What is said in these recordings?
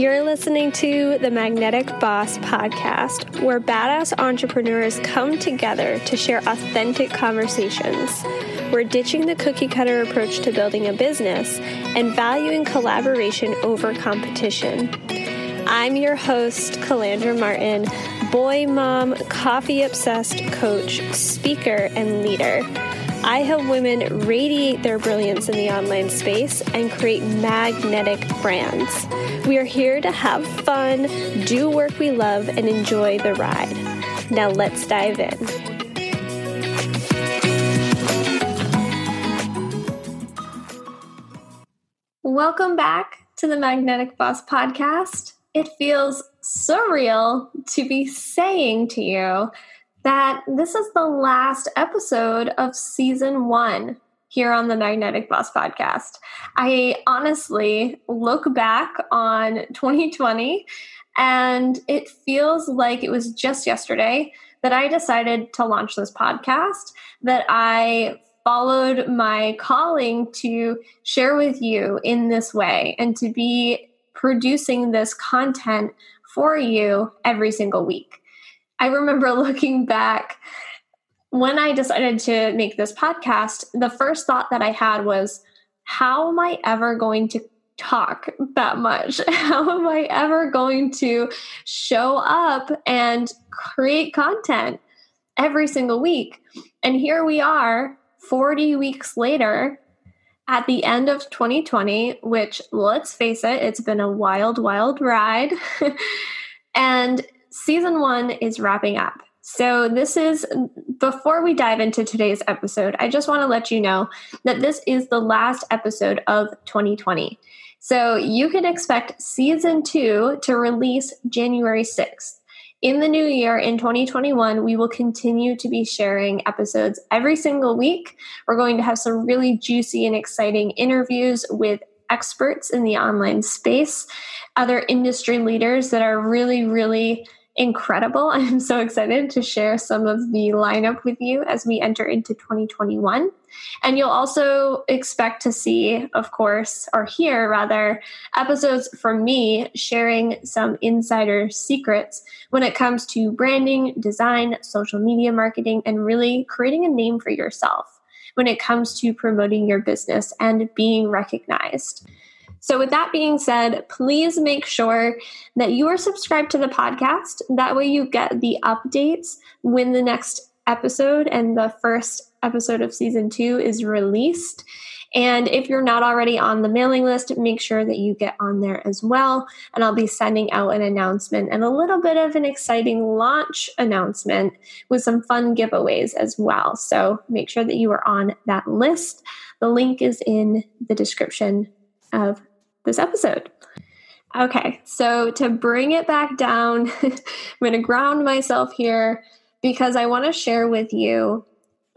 You're listening to the Magnetic Boss podcast, where badass entrepreneurs come together to share authentic conversations. We're ditching the cookie cutter approach to building a business and valuing collaboration over competition. I'm your host, Calandra Martin, boy mom, coffee obsessed coach, speaker, and leader. I help women radiate their brilliance in the online space and create magnetic brands. We are here to have fun, do work we love, and enjoy the ride. Now let's dive in. Welcome back to the Magnetic Boss podcast. It feels surreal to be saying to you that this is the last episode of season one here on the Magnetic Boss podcast. I honestly look back on 2020 and it feels like it was just yesterday that I decided to launch this podcast, that I followed my calling to share with you in this way and to be producing this content for you every single week. I remember looking back when I decided to make this podcast, the first thought that I had was, how am I ever going to talk that much? How am I ever going to show up and create content every single week? And here we are, 40 weeks later, at the end of 2020, which let's face it, it's been a wild, wild ride. and season one is wrapping up. So, this is before we dive into today's episode, I just want to let you know that this is the last episode of 2020. So, you can expect season two to release January 6th. In the new year, in 2021, we will continue to be sharing episodes every single week. We're going to have some really juicy and exciting interviews with experts in the online space, other industry leaders that are really, really incredible. I'm so excited to share some of the lineup with you as we enter into 2021. And you'll also expect to see, of course, or hear rather, episodes from me sharing some insider secrets when it comes to branding, design, social media marketing, and really creating a name for yourself when it comes to promoting your business and being recognized. So, with that being said, please make sure that you are subscribed to the podcast. That way, you get the updates when the next episode and the first episode of season two is released. And if you're not already on the mailing list, make sure that you get on there as well. And I'll be sending out an announcement and a little bit of an exciting launch announcement with some fun giveaways as well. So make sure that you are on that list. The link is in the description of this episode. Okay, so to bring it back down, I'm going to ground myself here because I want to share with you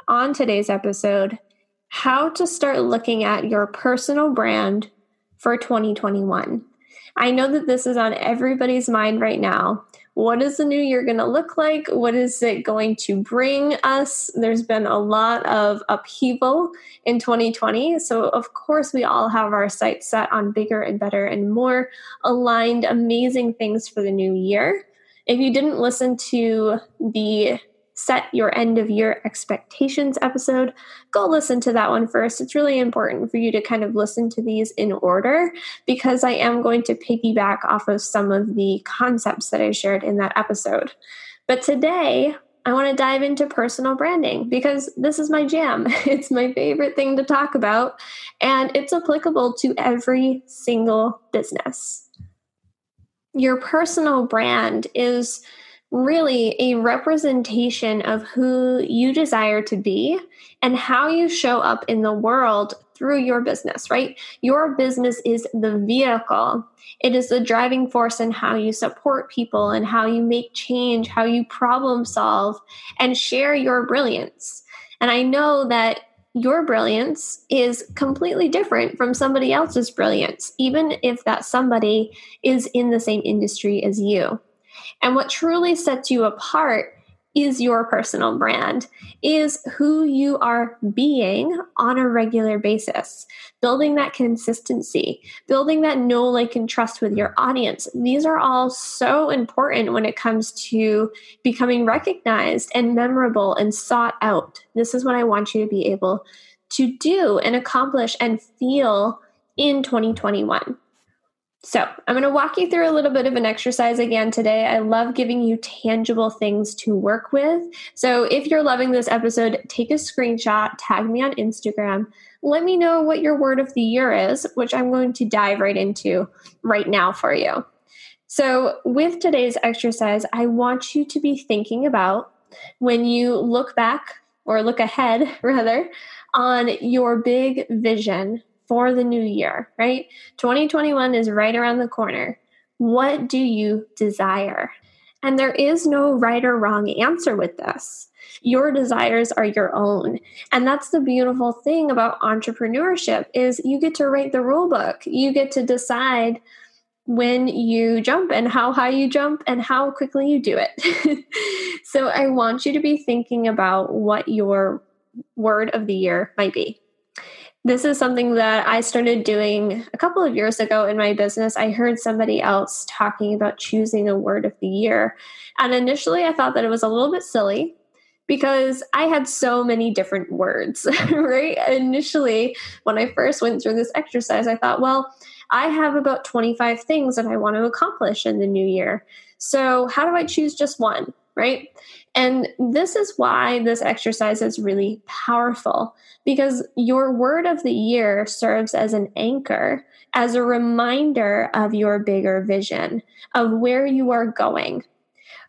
on today's episode how to start looking at your personal brand for 2021. I know that this is on everybody's mind right now, what is the new year going to look like? What is it going to bring us? There's been a lot of upheaval in 2020. So, of course, we all have our sights set on bigger and better and more aligned, amazing things for the new year. If you didn't listen to the set your end of year expectations episode, go listen to that one first. It's really important for you to kind of listen to these in order because I am going to piggyback off of some of the concepts that I shared in that episode. But today, I want to dive into personal branding because this is my jam. It's my favorite thing to talk about, and it's applicable to every single business. Your personal brand is really a representation of who you desire to be and how you show up in the world through your business, right? Your business is the vehicle. It is the driving force in how you support people and how you make change, how you problem solve and share your brilliance. And I know that your brilliance is completely different from somebody else's brilliance, even if that somebody is in the same industry as you. And what truly sets you apart is your personal brand, is who you are being on a regular basis, building that consistency, building that know, like, and trust with your audience. These are all so important when it comes to becoming recognized and memorable and sought out. This is what I want you to be able to do and accomplish and feel in 2021. So, I'm going to walk you through a little bit of an exercise again today. I love giving you tangible things to work with. So, if you're loving this episode, take a screenshot, tag me on Instagram. Let me know what your word of the year is, which I'm going to dive right into right now for you. So, with today's exercise, I want you to be thinking about when you look back or look ahead, rather, on your big vision for the new year, right? 2021 is right around the corner. What do you desire? And there is no right or wrong answer with this. Your desires are your own. And that's the beautiful thing about entrepreneurship is you get to write the rule book. You get to decide when you jump and how high you jump and how quickly you do it. so I want you to be thinking about what your word of the year might be. This is something that I started doing a couple of years ago in my business. I heard somebody else talking about choosing a word of the year. And initially, I thought that it was a little bit silly because I had so many different words, right? Initially, when I first went through this exercise, I thought, well, I have about 25 things that I want to accomplish in the new year. So, how do I choose just one, right? And this is why this exercise is really powerful because your word of the year serves as an anchor, as a reminder of your bigger vision, of where you are going,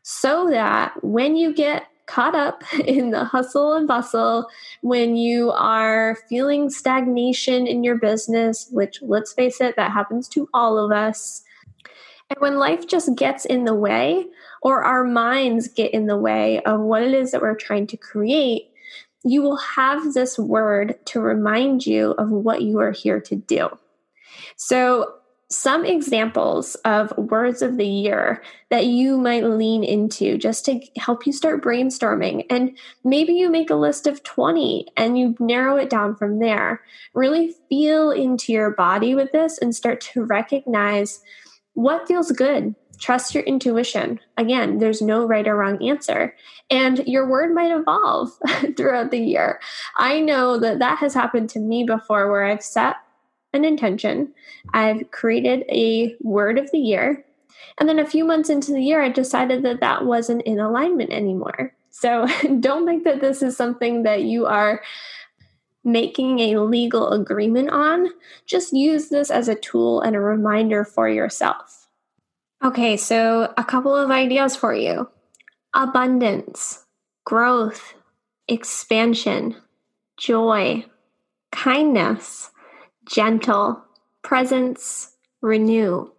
so that when you get caught up in the hustle and bustle, when you are feeling stagnation in your business, which let's face it, that happens to all of us. And when life just gets in the way, or our minds get in the way of what it is that we're trying to create, you will have this word to remind you of what you are here to do. So, some examples of words of the year that you might lean into just to help you start brainstorming. And maybe you make a list of 20 and you narrow it down from there. Really feel into your body with this and start to recognize what feels good Trust your intuition. Again, there's no right or wrong answer. And your word might evolve throughout the year. I know that that has happened to me before where I've set an intention, I've created a word of the year, and then a few months into the year, I decided that that wasn't in alignment anymore. So don't think that this is something that you are making a legal agreement on. Just use this as a tool and a reminder for yourself. Okay, so a couple of ideas for you abundance, growth, expansion, joy, kindness, gentle, presence, renew.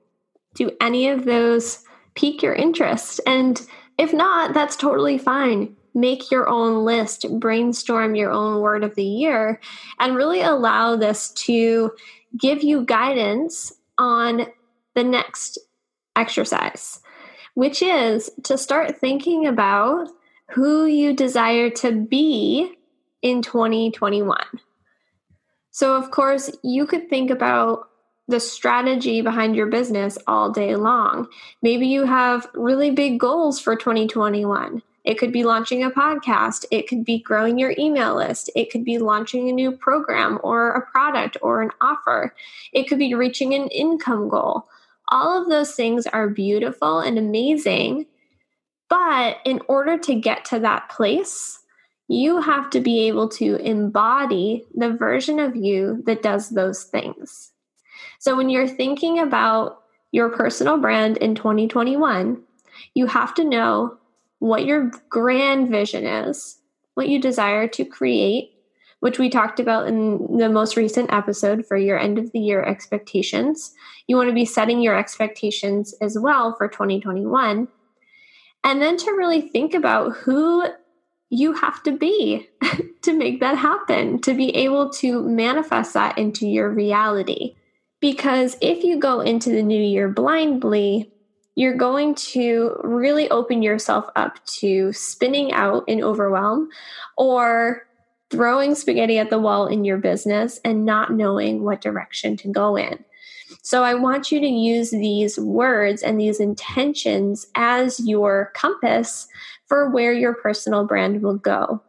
Do any of those pique your interest? And if not, that's totally fine. Make your own list, brainstorm your own word of the year, and really allow this to give you guidance on the next exercise, which is to start thinking about who you desire to be in 2021. So, of course, you could think about the strategy behind your business all day long. Maybe you have really big goals for 2021. It could be launching a podcast. It could be growing your email list. It could be launching a new program or a product or an offer. It could be reaching an income goal. All of those things are beautiful and amazing. But in order to get to that place, you have to be able to embody the version of you that does those things. So when you're thinking about your personal brand in 2021, you have to know what your grand vision is, what you desire to create, which we talked about in the most recent episode for your end of the year expectations. You want to be setting your expectations as well for 2021. And then to really think about who you have to be to make that happen, to be able to manifest that into your reality. Because if you go into the new year blindly, you're going to really open yourself up to spinning out in overwhelm or throwing spaghetti at the wall in your business and not knowing what direction to go in. So I want you to use these words and these intentions as your compass for where your personal brand will go.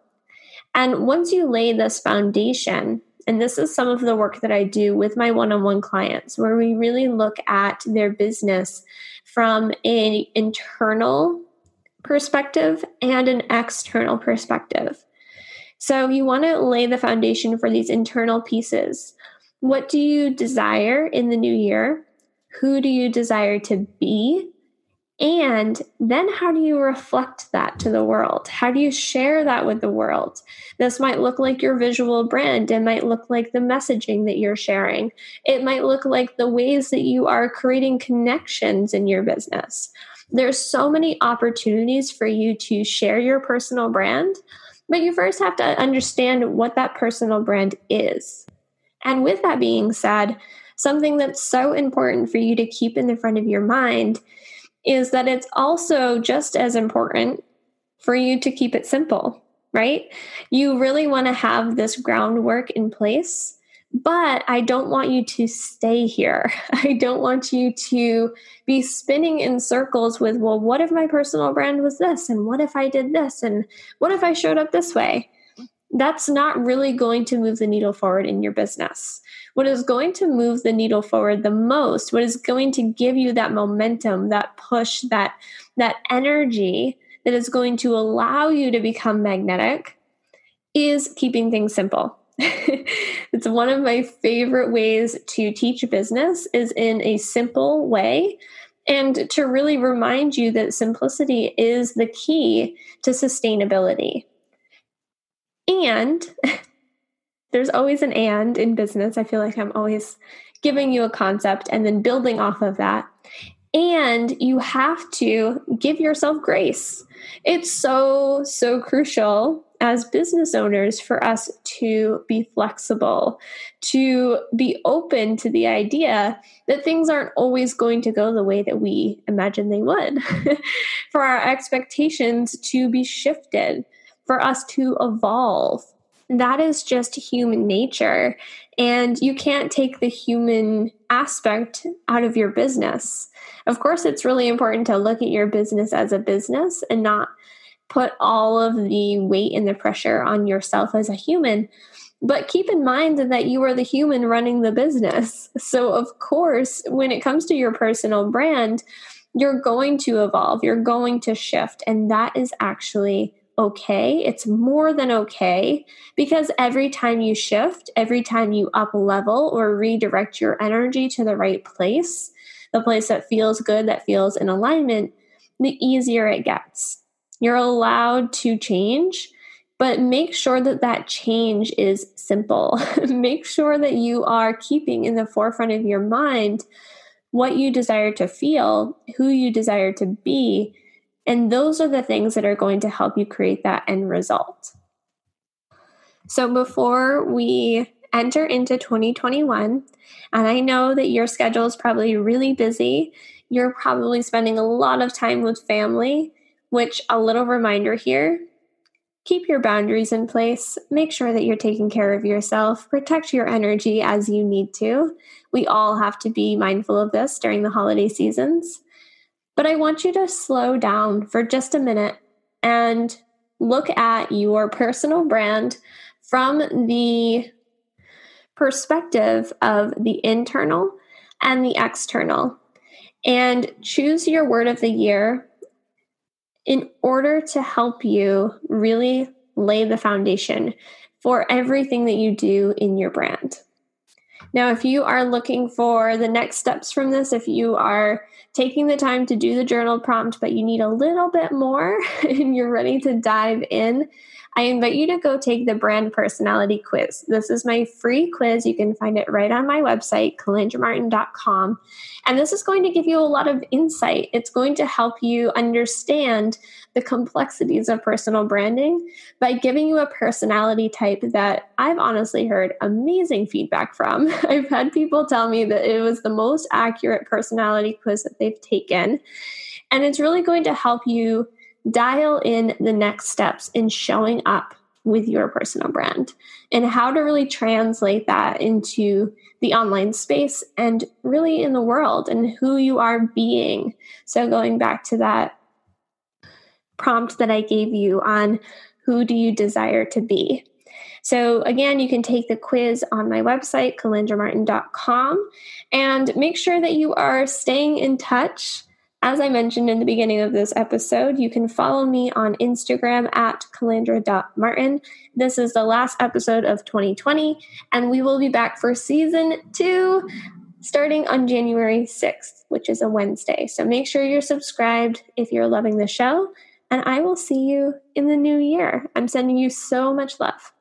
And once you lay this foundation, and this is some of the work that I do with my one on one clients, where we really look at their business from an internal perspective and an external perspective. So you want to lay the foundation for these internal pieces. What do you desire in the new year? Who do you desire to be? And then how do you reflect that to the world? How do you share that with the world? This might look like your visual brand. It might look like the messaging that you're sharing. It might look like the ways that you are creating connections in your business. There's so many opportunities for you to share your personal brand, but you first have to understand what that personal brand is. And with that being said, something that's so important for you to keep in the front of your mind is that it's also just as important for you to keep it simple, right? You really want to have this groundwork in place, but I don't want you to stay here. I don't want you to be spinning in circles with, well, what if my personal brand was this? And what if I did this? And what if I showed up this way? That's not really going to move the needle forward in your business what is going to move the needle forward the most, what is going to give you that momentum, that push, that that energy that is going to allow you to become magnetic is keeping things simple. it's one of my favorite ways to teach business is in a simple way and to really remind you that simplicity is the key to sustainability. And there's always an and in business. I feel like I'm always giving you a concept and then building off of that. And you have to give yourself grace. It's so, so crucial as business owners for us to be flexible, to be open to the idea that things aren't always going to go the way that we imagine they would, for our expectations to be shifted, for us to evolve that is just human nature. And you can't take the human aspect out of your business. Of course, it's really important to look at your business as a business and not put all of the weight and the pressure on yourself as a human. But keep in mind that you are the human running the business. So, of course, when it comes to your personal brand, you're going to evolve, you're going to shift. And that is actually okay. It's more than okay because every time you shift, every time you up level or redirect your energy to the right place, the place that feels good, that feels in alignment, the easier it gets. You're allowed to change, but make sure that that change is simple. make sure that you are keeping in the forefront of your mind what you desire to feel, who you desire to be, and those are the things that are going to help you create that end result. So before we enter into 2021, and I know that your schedule is probably really busy, you're probably spending a lot of time with family, which a little reminder here keep your boundaries in place. Make sure that you're taking care of yourself. Protect your energy as you need to. We all have to be mindful of this during the holiday seasons. But I want you to slow down for just a minute and look at your personal brand from the perspective of the internal and the external. And choose your word of the year in order to help you really lay the foundation for everything that you do in your brand. Now, if you are looking for the next steps from this, if you are taking the time to do the journal prompt, but you need a little bit more and you're ready to dive in, I invite you to go take the brand personality quiz. This is my free quiz. You can find it right on my website, calandramartin.com. And this is going to give you a lot of insight. It's going to help you understand the complexities of personal branding by giving you a personality type that I've honestly heard amazing feedback from. I've had people tell me that it was the most accurate personality quiz that they've taken. And it's really going to help you dial in the next steps in showing up with your personal brand and how to really translate that into the online space and really in the world and who you are being. So, going back to that prompt that I gave you on who do you desire to be. So, again, you can take the quiz on my website, calandramartin.com, and make sure that you are staying in touch as I mentioned in the beginning of this episode, you can follow me on Instagram at calandra.martin. This is the last episode of 2020, and we will be back for season two starting on January 6th, which is a Wednesday. So make sure you're subscribed if you're loving the show, and I will see you in the new year. I'm sending you so much love.